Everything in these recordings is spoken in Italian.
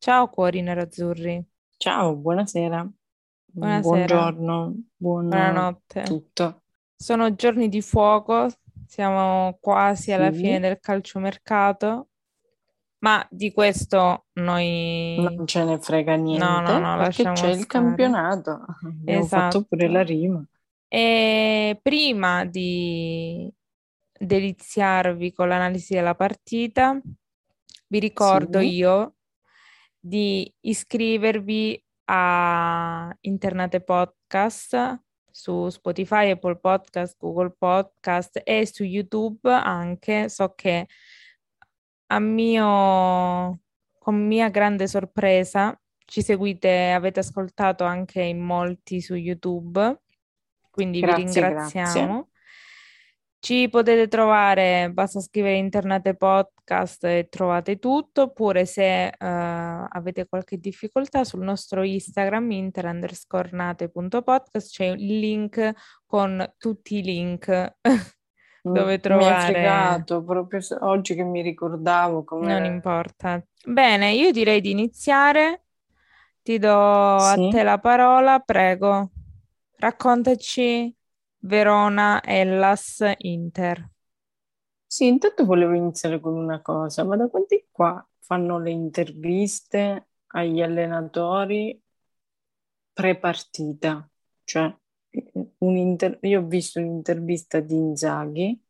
Ciao cuori nerazzurri, Ciao, buonasera, buonasera, buongiorno, buon buonanotte. tutto. Sono giorni di fuoco, siamo quasi alla fine Sì, del calciomercato, ma di questo noi... non ce ne frega No, no, niente no, perché c'è il stare. campionato. Abbiamo fatto pure la Esatto. rima. E prima di deliziarvi con l'analisi della partita, vi ricordo Sì, io di iscrivervi a Internate Podcast su Spotify, Apple Podcast, Google Podcast e su YouTube anche. So che a mio, con mia grande sorpresa ci seguite, avete ascoltato anche in molti su YouTube, quindi vi grazie, grazie. Ci potete trovare, basta scrivere Internate Podcast e trovate tutto, oppure se eh, avete qualche difficoltà sul nostro Instagram inter underscore nate.podcast c'è il link con tutti i link Mm, dove Mi hai trovare. fregato proprio oggi che mi ricordavo Non come... importa. Bene, io direi di iniziare. Ti do a Sì, te la parola, prego. Raccontaci Verona, Hellas, Inter. sì, intanto volevo iniziare con una cosa, ma da quanti qua fanno le interviste agli allenatori pre-partita? Cioè, un'inter- io ho visto un'intervista di Inzaghi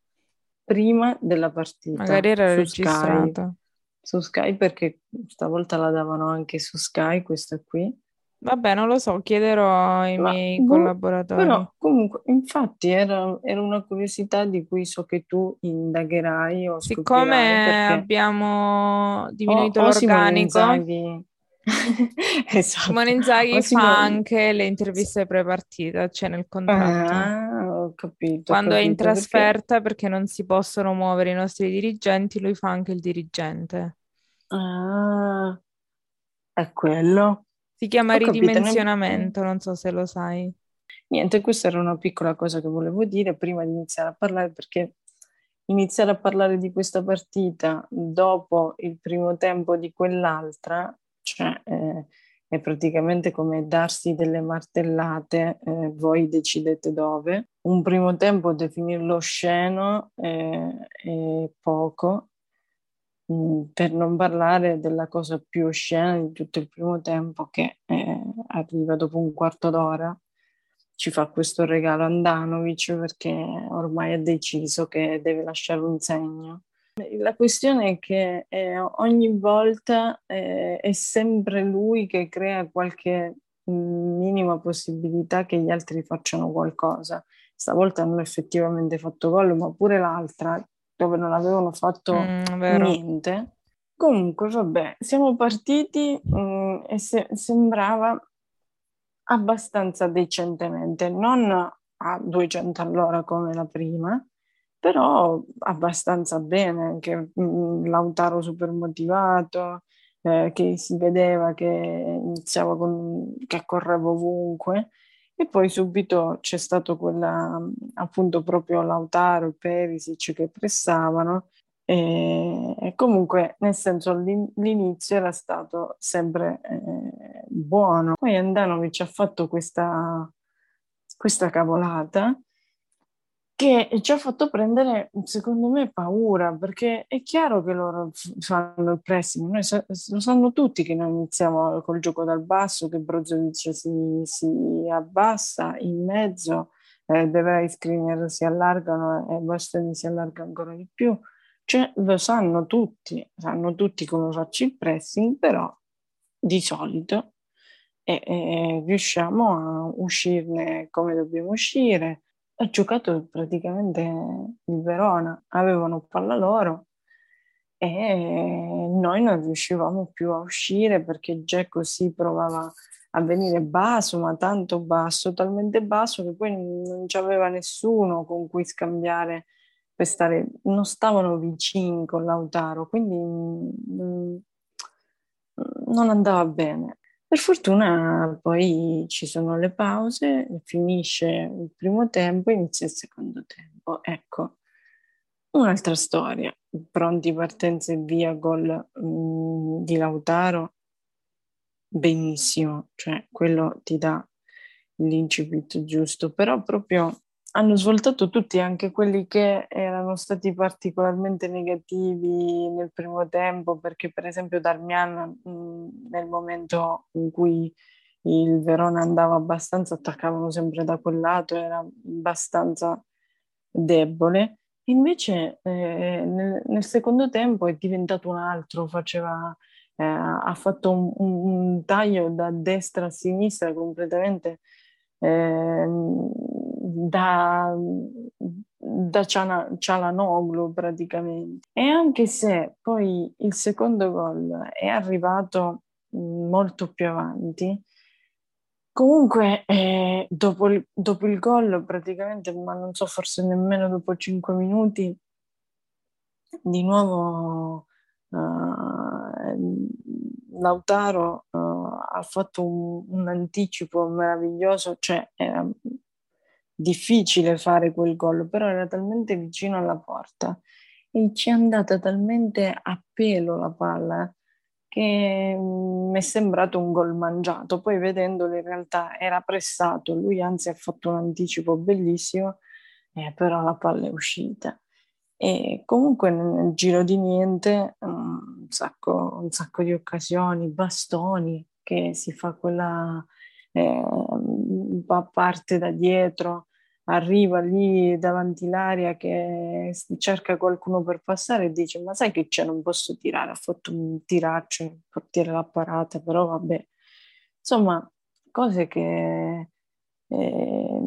prima della partita Magari era su Sky, registrata. su Sky perché stavolta la davano anche su Sky, questa qui. Vabbè, non lo so, chiederò ai Ma miei boh, collaboratori. però comunque, infatti era, era una curiosità di cui so che tu indagherai o Siccome abbiamo o, diminuito o Simone l'organico, esatto, Simone Inzaghi o fa Simone... anche le interviste pre-partita, c'è nel contratto. Ah, ho capito, ho Quando è in capito, perché... trasferta, perché non si possono muovere i nostri dirigenti, lui fa anche il dirigente. Ah, è quello. Si chiama Ho capito, ne- ridimensionamento, non so se lo sai. Niente, questa era una piccola cosa che volevo dire prima di iniziare a parlare, perché iniziare a parlare di questa partita dopo il primo tempo di quell'altra, cioè eh, è praticamente come darsi delle martellate, eh, voi decidete dove. Un primo tempo definirlo osceno eh, è poco, per non parlare della cosa più oscena di tutto il primo tempo che eh, arriva dopo un quarto d'ora, ci fa questo regalo Andanovic perché ormai ha deciso che deve lasciare un segno. La questione è che eh, ogni volta eh, è sempre lui che crea qualche mm, minima possibilità che gli altri facciano qualcosa. Stavolta hanno effettivamente fatto gol, ma pure l'altra, dove non avevano fatto Mm, niente. Comunque, vabbè, siamo partiti mm, e se- sembrava abbastanza decentemente, non a 200 all'ora come la prima, però abbastanza bene, anche mm, Lautaro super motivato, eh, che si vedeva che iniziava con, che correva ovunque. E poi subito c'è stato quella, appunto, proprio Lautaro e Perisic che pressavano. E, e comunque, nel senso, l'in- l'inizio era stato sempre eh, buono. Poi Andanovic ha fatto questa, questa cavolata che ci ha fatto prendere, secondo me, paura, perché è chiaro che loro fanno il pressing, noi sa- lo sanno tutti che noi iniziamo col gioco dal basso, che Brozovic si, si abbassa in mezzo, eh, De Skriniar si allargano e Bastoni si allarga ancora di più, cioè lo sanno tutti, sanno tutti come faccio il pressing, però di solito e, e riusciamo a uscirne come dobbiamo uscire ha giocato praticamente il Verona, avevano palla loro e noi non riuscivamo più a uscire perché Dzeko si provava a venire basso, ma tanto basso, talmente basso che poi non c'aveva nessuno con cui scambiare per stare, non stavano vicini con Lautaro, quindi mm, non andava bene. Per fortuna poi ci sono le pause, finisce il primo tempo, inizia il secondo tempo. Ecco, un'altra storia. Pronti partenza e via gol mh, di Lautaro. benissimo, cioè quello ti dà l'incipit giusto, però proprio hanno svoltato tutti, anche quelli che erano stati particolarmente negativi nel primo tempo, perché per esempio Darmian nel momento in cui il Verona andava abbastanza, attaccavano sempre da quel lato, era abbastanza debole. Invece eh, nel, nel, secondo tempo è diventato un altro, faceva, eh, ha fatto un, un, taglio da destra a sinistra completamente eh, da, da Cialanoglu praticamente. E anche se poi il secondo gol è arrivato molto più avanti, Comunque, eh, dopo, il, dopo, il, gol, praticamente, ma non so, forse nemmeno dopo 5 minuti, di nuovo uh, Lautaro uh, ha fatto un, un, anticipo meraviglioso, cioè era difficile fare quel gol, però era talmente vicino alla porta e ci è andata talmente a pelo la palla che mi è sembrato un gol mangiato. Poi vedendolo in realtà era pressato, lui anzi ha fatto un anticipo bellissimo, eh, però la palla è uscita. E comunque nel giro di niente un sacco, un sacco di occasioni, bastoni che si fa quella eh, parte da dietro arriva lì davanti l'aria che cerca qualcuno per passare e dice ma sai che c'è? Non posso tirare. Ha fatto un tiraccio il portiere l'ha parata però vabbè. Insomma cose che eh,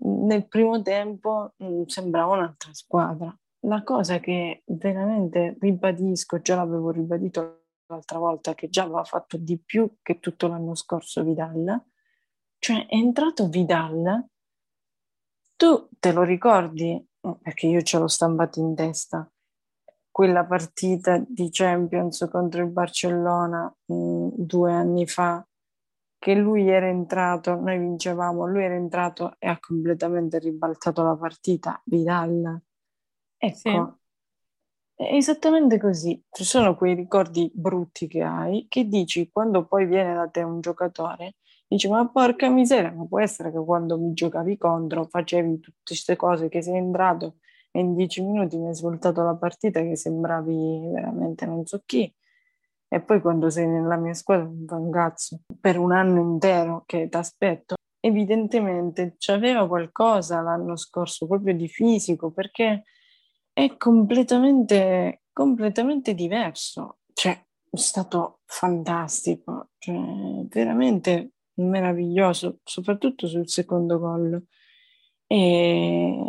nel primo tempo mm, sembrava un'altra squadra. La cosa che veramente ribadisco già l'avevo ribadito l'altra volta che già aveva fatto di più che tutto l'anno scorso Vidal cioè è entrato Vidal tu te lo ricordi? Perché io ce l'ho stampato in testa. Quella partita di Champions contro il Barcellona mh, mm, due anni fa, che lui era entrato, noi vincevamo, lui era entrato e ha completamente ribaltato la partita. Vidal. Ecco, sì. è esattamente così. Ci sono quei ricordi brutti che hai, che dici quando poi viene da te un giocatore Dici, ma porca miseria, ma può essere che quando mi giocavi contro facevi tutte queste cose che sei entrato e in dieci minuti mi hai svoltato la partita che sembravi veramente non so chi. E poi quando sei nella mia squadra un cazzo. Per un anno intero che ti aspetto. Evidentemente c'aveva qualcosa l'anno scorso proprio di fisico perché è completamente, completamente diverso. Cioè, è stato fantastico. Cioè, veramente meraviglioso, soprattutto sul secondo gol, e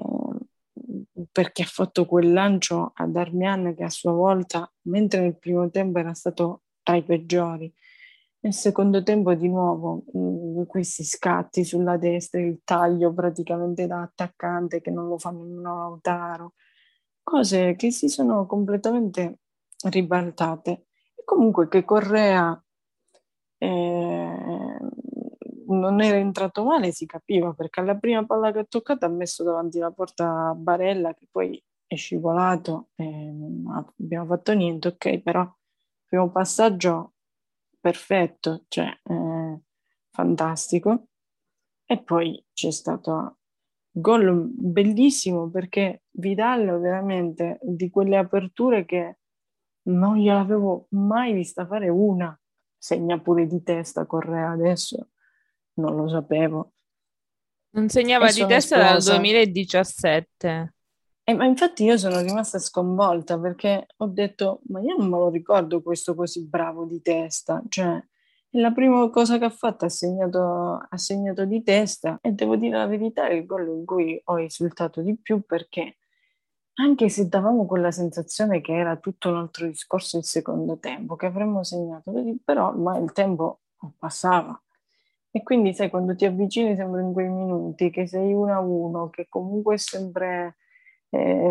perché ha fatto quel lancio a Darmian che a sua volta, mentre nel primo tempo era stato tra i peggiori, nel secondo tempo di nuovo mm, questi scatti sulla destra, il taglio praticamente da attaccante che non lo fa nemmeno Lautaro, cose che si sono completamente ribaltate. E comunque che Correa eh, non era entrato male, si capiva, perché alla prima palla che ha toccato ha messo davanti la porta Barella, che poi è scivolato non abbiamo fatto niente, ok, però primo passaggio perfetto, cioè eh, fantastico. E poi c'è stato gol bellissimo perché Vidal veramente di quelle aperture che non gliel'avevo mai vista fare una, segna pure di testa Correa adesso non lo sapevo. Non segnava di testa dal 2017. Eh, ma infatti io sono rimasta sconvolta perché ho detto, ma io non me lo ricordo questo così bravo di testa. Cioè, la prima cosa che ha fatto ha segnato, ha segnato di testa e devo dire la verità, è il gol in cui ho esultato di più perché anche se davamo quella sensazione che era tutto un altro discorso il secondo tempo, che avremmo segnato, però ormai il tempo passava. E quindi sai, quando ti avvicini sempre in quei minuti che sei uno a uno, che comunque è sempre eh,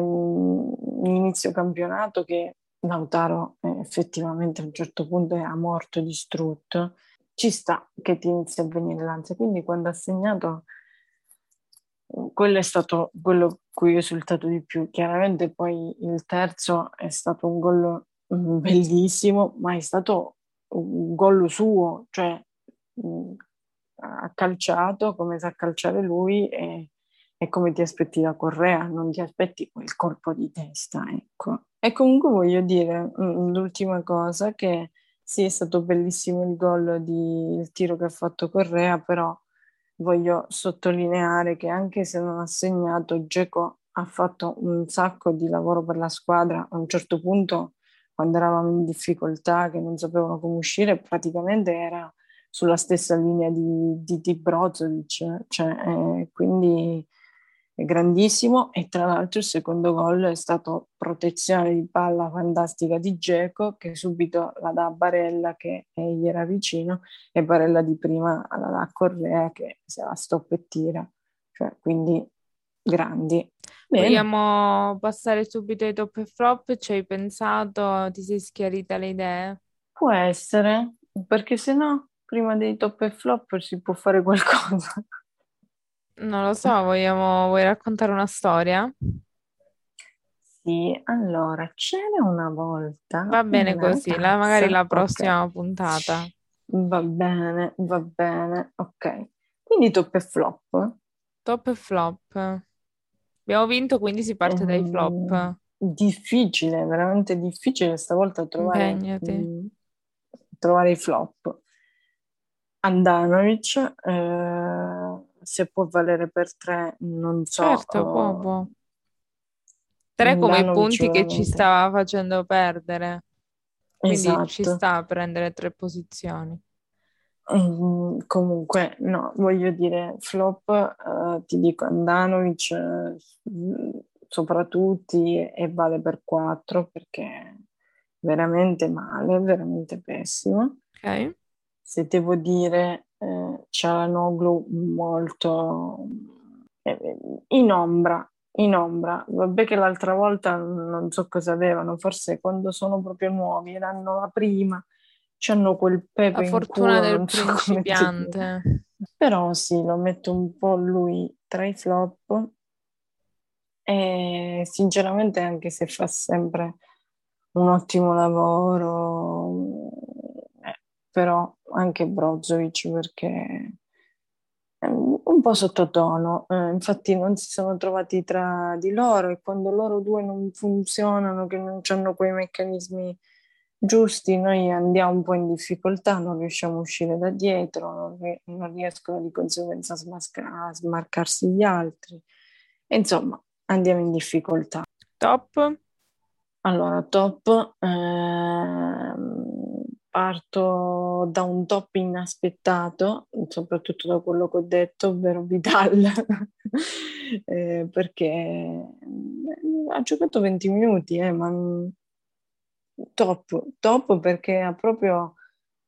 inizio campionato, che Lautaro eh, effettivamente a un certo punto era morto, distrutto, ci sta che ti inizia a venire l'ansia. Quindi quando ha segnato, quello è stato quello cui ho esultato di più. Chiaramente poi il terzo è stato un gol mm, bellissimo, ma è stato un gol suo, cioè mh, ha calciato come sa calciare lui e, e, come ti aspetti da Correa, non ti aspetti quel colpo di testa, ecco. E comunque voglio dire mh, l'ultima cosa che sì, è stato bellissimo il gol di il tiro che ha fatto Correa, però voglio sottolineare che anche se non ha segnato, Geco ha fatto un sacco di lavoro per la squadra. A un certo punto, quando eravamo in difficoltà, che non sapevano come uscire, praticamente era sulla stessa linea di, di, di Brozovic. Cioè, eh, quindi è grandissimo e tra l'altro il secondo gol è stato protezione di palla fantastica di Geco che subito la dà a Barella che gli era vicino e Barella di prima la dà a Correa che se la stoppa e tira, cioè, quindi grandi. Bene. Vogliamo passare subito ai top e flop? Ci hai pensato? Ti sei schiarita le idee? Può essere, perché se no prima dei top e flop si può fare qualcosa. Non lo so, vogliamo, vuoi raccontare una storia? Sì, allora, c'era una volta. Va bene così, la, magari la prossima okay. puntata. Va bene, va bene, ok. Quindi top e flop. Top e flop. Abbiamo vinto, quindi si parte dai flop. Ehm, difficile, veramente difficile stavolta trovare, mh, mm, trovare i flop. Andanovic, eh, se può valere per tre, non so. Certo, può, può. Tre come i punti che ci stava facendo perdere. Quindi esatto. ci sta a prendere tre posizioni. Mm, comunque, no, voglio dire, flop, uh, ti dico Andanovic uh, soprattutto e vale per quattro perché veramente male, veramente pessimo. Ok. Se devo dire eh, Cialanoglu molto eh, in ombra, in ombra. Vabbè che l'altra volta non so cosa avevano, forse quando sono proprio nuovi, erano la prima, hanno quel pepe La fortuna culo, del principiante. Però sì, lo metto un po' lui tra i flop e sinceramente anche se fa sempre un ottimo lavoro però anche Brozovic perché un po' sottotono, eh, infatti non si sono trovati tra di loro e quando loro due non funzionano, che non hanno quei meccanismi giusti, noi andiamo un po' in difficoltà, non riusciamo a uscire da dietro, non, non riescono di conseguenza a, smasca- a smarcarsi gli altri. E, insomma, andiamo in difficoltà. Top? Allora, top. Ehm, parto da un top inaspettato, soprattutto da quello che ho detto, ovvero Vidal, eh, perché eh, ha giocato 20 minuti, eh, ma top, top perché ha proprio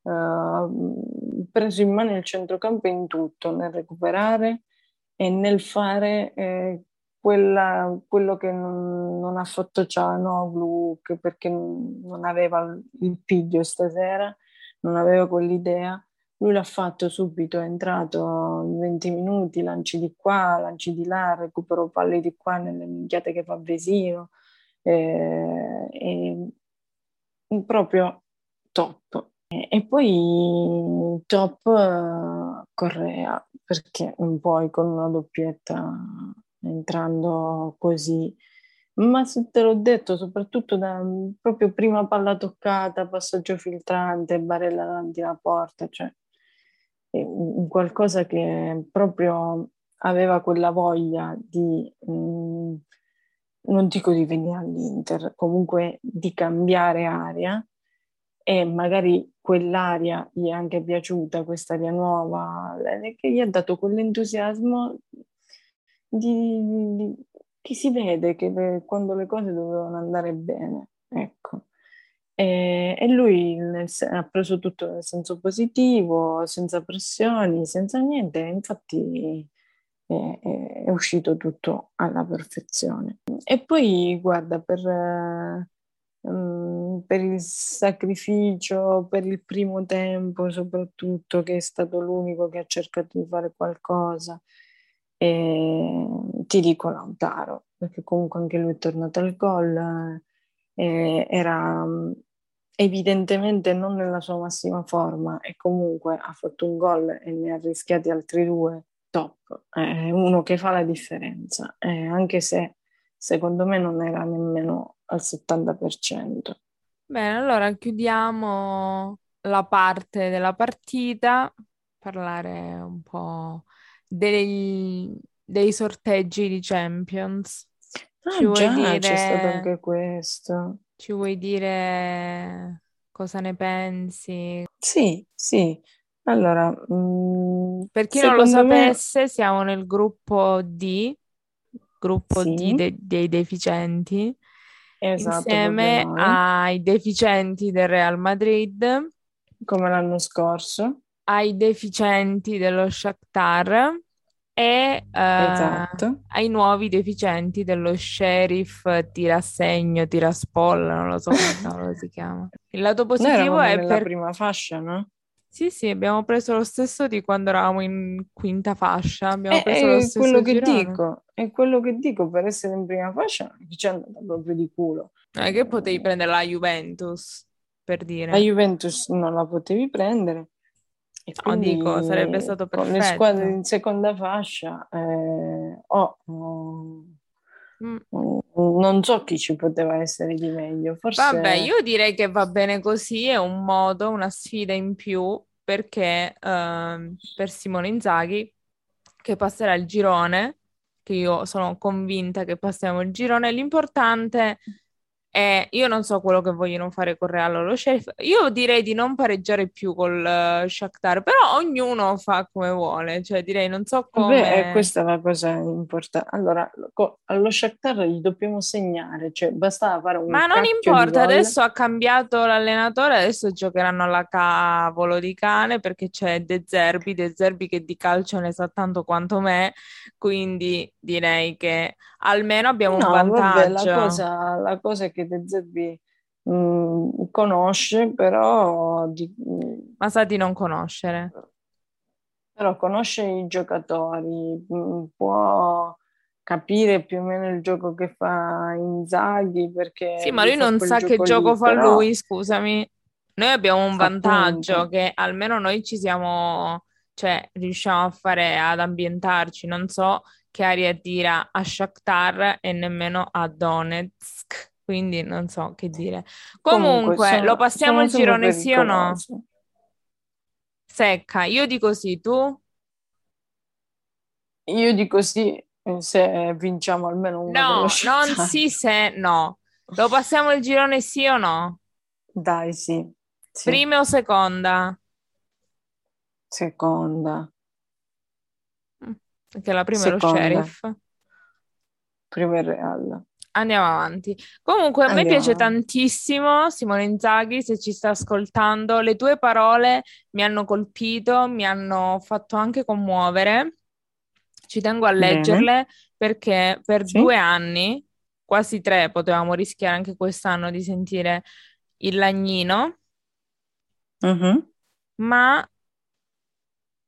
uh, preso in mano il centrocampo in tutto, nel recuperare e nel fare eh, quella, quello che non, non ha fatto Cianoglu perché non aveva il piglio stasera, non aveva quell'idea. Lui l'ha fatto subito, è entrato in 20 minuti, lanci di qua, lanci di là, recupero palle di qua nelle minchiate che fa Vesino. Eh, e, proprio top. E, poi top uh, Correa, perché non puoi con una doppietta entrando così. Ma se te l'ho detto, soprattutto da proprio prima palla toccata, passaggio filtrante, barella davanti alla porta, cioè qualcosa che proprio aveva quella voglia di, mh, mm, non dico di venire all'Inter, comunque di cambiare aria e magari quell'aria gli è anche piaciuta, quest'aria nuova, che gli ha dato quell'entusiasmo di, di, che si vede che quando le cose dovevano andare bene, ecco. E, e lui nel, ha preso tutto nel senso positivo, senza pressioni, senza niente, infatti è, è, uscito tutto alla perfezione. E poi, guarda, per, um, per il sacrificio, per il primo tempo soprattutto, che è stato l'unico che ha cercato di fare qualcosa, e ti dico Lautaro, perché comunque anche lui è tornato al gol, eh, era, evidentemente non nella sua massima forma e comunque ha fatto un gol e ne ha rischiati altri due, top. È uno che fa la differenza, eh, anche se secondo me non era nemmeno al 70%. Bene, allora chiudiamo la parte della partita, parlare un po' dei, dei sorteggi di Champions. Ah, Ci vuoi già, dire... c'è stato anche questo. Ci vuoi dire cosa ne pensi? Sì, sì. Allora, mh, Per chi non lo secondo me sapesse, siamo nel gruppo D, gruppo D sì, de- dei deficienti, esatto, insieme ai deficienti del Real Madrid, come l'anno scorso. Ai deficienti dello Shakhtar e eh, Esatto. ai nuovi deficienti dello Sheriff Tirassegno, Tiraspol, non lo so come si chiama. Il lato Noi positivo eravamo è nella per prima fascia, no? Sì, sì, abbiamo preso lo stesso di quando eravamo in quinta fascia, abbiamo È, preso lo è stesso quello che dico, è quello che dico, per essere in prima fascia ci è andata proprio di culo. Non è che potevi prendere la Juventus, per La dire. Juventus non la potevi prendere No, dico, sarebbe stato con le perfetto. squadre in seconda fascia eh, oh, oh, Mm. non so chi ci poteva essere di meglio, forse Vabbè, io direi che va bene così, è un modo, una sfida in più perché ehm, per Simone Inzaghi che passerà il girone, che io sono convinta che passiamo il girone, l'importante è, io non so quello che vogliono fare con Real o lo Sheriff, io direi di non pareggiare più col eh, Shakhtar, però ognuno fa come vuole, cioè direi non so Beh, eh, come... questa è la cosa importante. Allora, co- allo Shakhtar gli dobbiamo segnare, cioè bastava fare un Ma non importa, adesso ha cambiato l'allenatore, adesso giocheranno alla cavolo di cane perché c'è De Zerbi, De Zerbi che di calcio ne sa tanto quanto me, quindi direi che almeno abbiamo un No, vabbè, la vantaggio. cosa, la cosa è che De Zerbi mh, conosce, però, di- Ma sa di non conoscere. però conosce i giocatori, mh, può capire più o meno il gioco che fa Inzaghi perché Sì, ma lui non sa che gioco gioco lì, fa però lui, scusami. Noi abbiamo un vantaggio appunto. che almeno noi ci siamo, cioè riusciamo a fare, ad ambientarci. Non so che aria tira a Shakhtar e nemmeno a Donetsk, quindi non so che dire. Comunque, Comunque, lo sono, passiamo sono il girone sì o no? Secca, io dico sì, tu? Io dico sì, se vinciamo almeno uno No, non sì se no. Lo passiamo il girone sì o no? Dai, sì, sì. Prima o seconda? Seconda, Mm, Perché la prima è lo seconda, Sheriff. prima il Real. Andiamo avanti. Comunque, a me Andiamo piace avanti. tantissimo, Simone Inzaghi, se ci sta ascoltando, le tue parole mi hanno colpito, mi hanno fatto anche commuovere. Ci tengo a Bene, leggerle perché per sì, due anni, quasi tre, potevamo rischiare anche quest'anno di sentire il Lagnino, Mhm. ma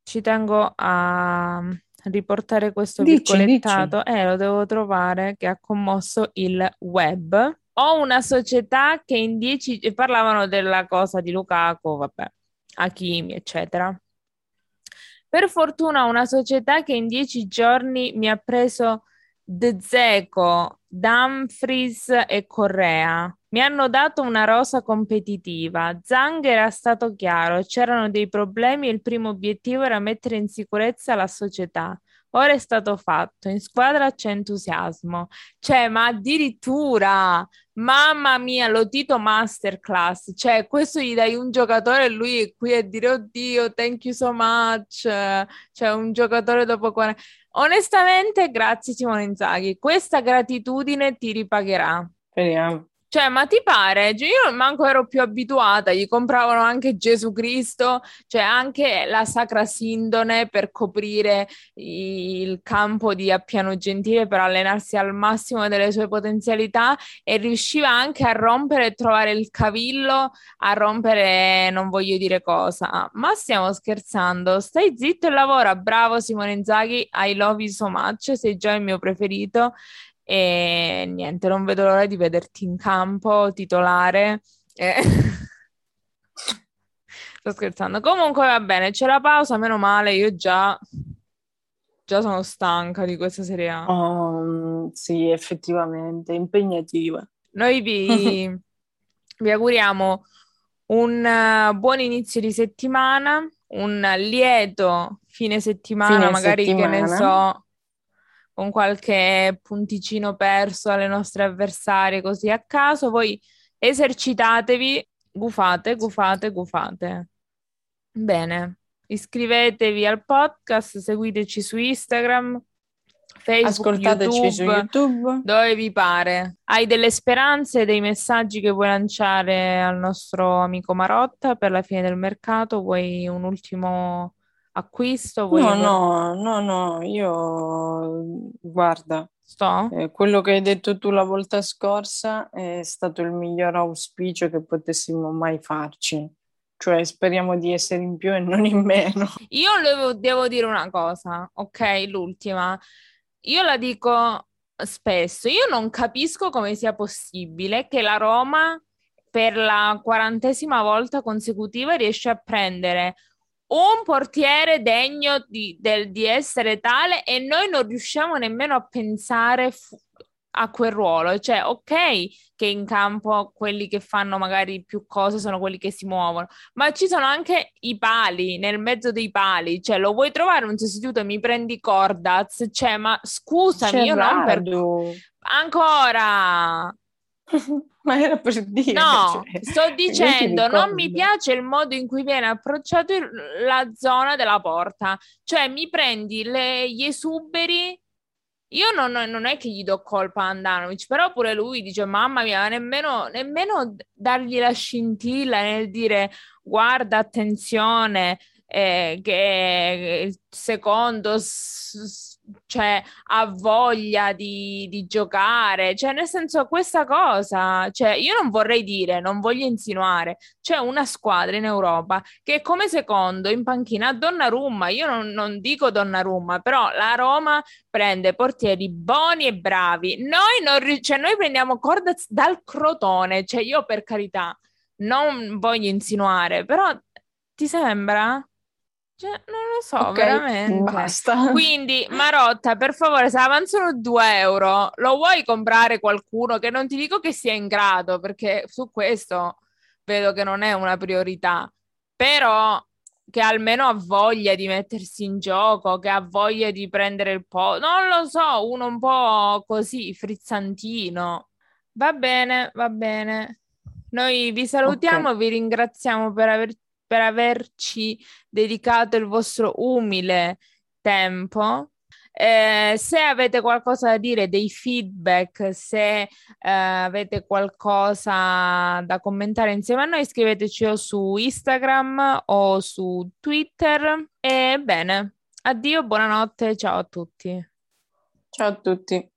ci tengo a riportare questo Dici, dici. virgolettato, eh, lo devo trovare, che ha commosso il web. Ho una società che in dieci... e parlavano della cosa di Lukaku, vabbè, Hakimi, eccetera. Per fortuna ho una società che in dieci giorni mi ha preso De Zeko, Dumfries e Correa. Mi hanno dato una rosa competitiva. Zang era stato chiaro, c'erano dei problemi e il primo obiettivo era mettere in sicurezza la società. Ora è stato fatto, in squadra c'è entusiasmo. Cioè, ma addirittura, mamma mia, lo Tito Masterclass. Cioè, questo gli dai un giocatore e lui è qui a dire, oddio, thank you so much. Cioè, un giocatore dopo 40... Onestamente, grazie Simone Inzaghi, questa gratitudine ti ripagherà. Speriamo. Cioè, ma ti pare? Cioè, io manco ero più abituata, gli compravano anche Gesù Cristo, cioè anche la Sacra Sindone per coprire il campo di Appiano Gentile per allenarsi al massimo delle sue potenzialità e riusciva anche a rompere e trovare il cavillo, a rompere non voglio dire cosa. Ma stiamo scherzando, stai zitto e lavora, bravo Simone Inzaghi, I love you so much, sei già il mio preferito. E niente, non vedo l'ora di vederti in campo, titolare. Eh, Sto scherzando. Comunque va bene, c'è la pausa, meno male, io già, già sono stanca di questa serie A. Oh, sì, effettivamente, impegnativa. Noi vi, vi auguriamo un uh, buon inizio di settimana, un lieto fine settimana, fine magari settimana. che ne so, con qualche punticino perso alle nostre avversarie così a caso. Voi esercitatevi, gufate, gufate, gufate. Bene, iscrivetevi al podcast, seguiteci su Instagram, Facebook, Ascoltateci YouTube, su YouTube. Dove vi pare. Hai delle speranze, dei messaggi che vuoi lanciare al nostro amico Marotta per la fine del mercato? Vuoi un ultimo acquisto? Vuoi no, no, no, no, io guarda. Sto? Eh, quello che hai detto tu la volta scorsa è stato il miglior auspicio che potessimo mai farci cioè speriamo di essere in più e non in meno. Io devo, devo, dire una cosa, ok? L'ultima. Io la dico spesso, io non capisco come sia possibile che la Roma per la quarantesima volta consecutiva riesce a prendere un portiere degno di, del, di essere tale e noi non riusciamo nemmeno a pensare fu- a quel ruolo. Cioè, ok che in campo quelli che fanno magari più cose sono quelli che si muovono, ma ci sono anche i pali nel mezzo dei pali. Cioè, lo vuoi trovare un sostituto e mi prendi Cordaz? Cioè, ma scusami, C'è io non per... Ancora! ma era per dire. No, cioè, sto dicendo, non mi piace il modo in cui viene approcciato il, la zona della porta. Cioè, mi prendi le, gli esuberi io non, non, è che gli do colpa a Andanovic, però pure lui dice: Mamma mia, nemmeno, nemmeno dargli la scintilla nel dire guarda, attenzione, eh, che il secondo s- cioè, ha voglia di, di, giocare, cioè nel senso questa cosa, cioè io non vorrei dire, non voglio insinuare, c'è una squadra in Europa che come secondo in panchina Donnarumma, io non, non dico Donnarumma, però la Roma prende portieri buoni e bravi, noi, non, cioè, noi prendiamo Cordaz dal Crotone, cioè io per carità non voglio insinuare, però ti sembra? Cioè, non lo so, okay, veramente. Basta. Quindi, Marotta, per favore, se avanzano 2 euro, lo vuoi comprare qualcuno che non ti dico che sia in grado, perché su questo vedo che non è una priorità, però che almeno ha voglia di mettersi in gioco, che ha voglia di prendere il po', non lo so, uno un po' così, frizzantino. Va bene, va bene. Noi vi salutiamo, okay. vi ringraziamo per aver per averci dedicato il vostro umile tempo. Eh, se avete qualcosa da dire, dei feedback, se eh, avete qualcosa da commentare insieme a noi, scriveteci o su Instagram o su Twitter. E bene, addio, buonanotte, ciao a tutti. Ciao a tutti.